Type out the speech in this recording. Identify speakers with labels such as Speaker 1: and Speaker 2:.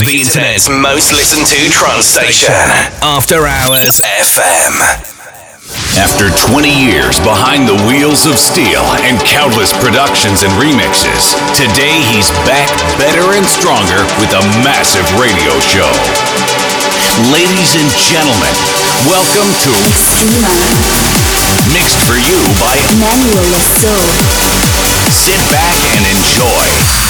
Speaker 1: the internet's most listened to trance station, After Hours FM.
Speaker 2: After 20 years behind the wheels of steel and countless productions and remixes, today he's back better and stronger with a massive radio show. Ladies and gentlemen, welcome to
Speaker 3: Extrema.
Speaker 2: Mixed for you by
Speaker 3: Manuel Le Saux.
Speaker 2: Sit back and enjoy.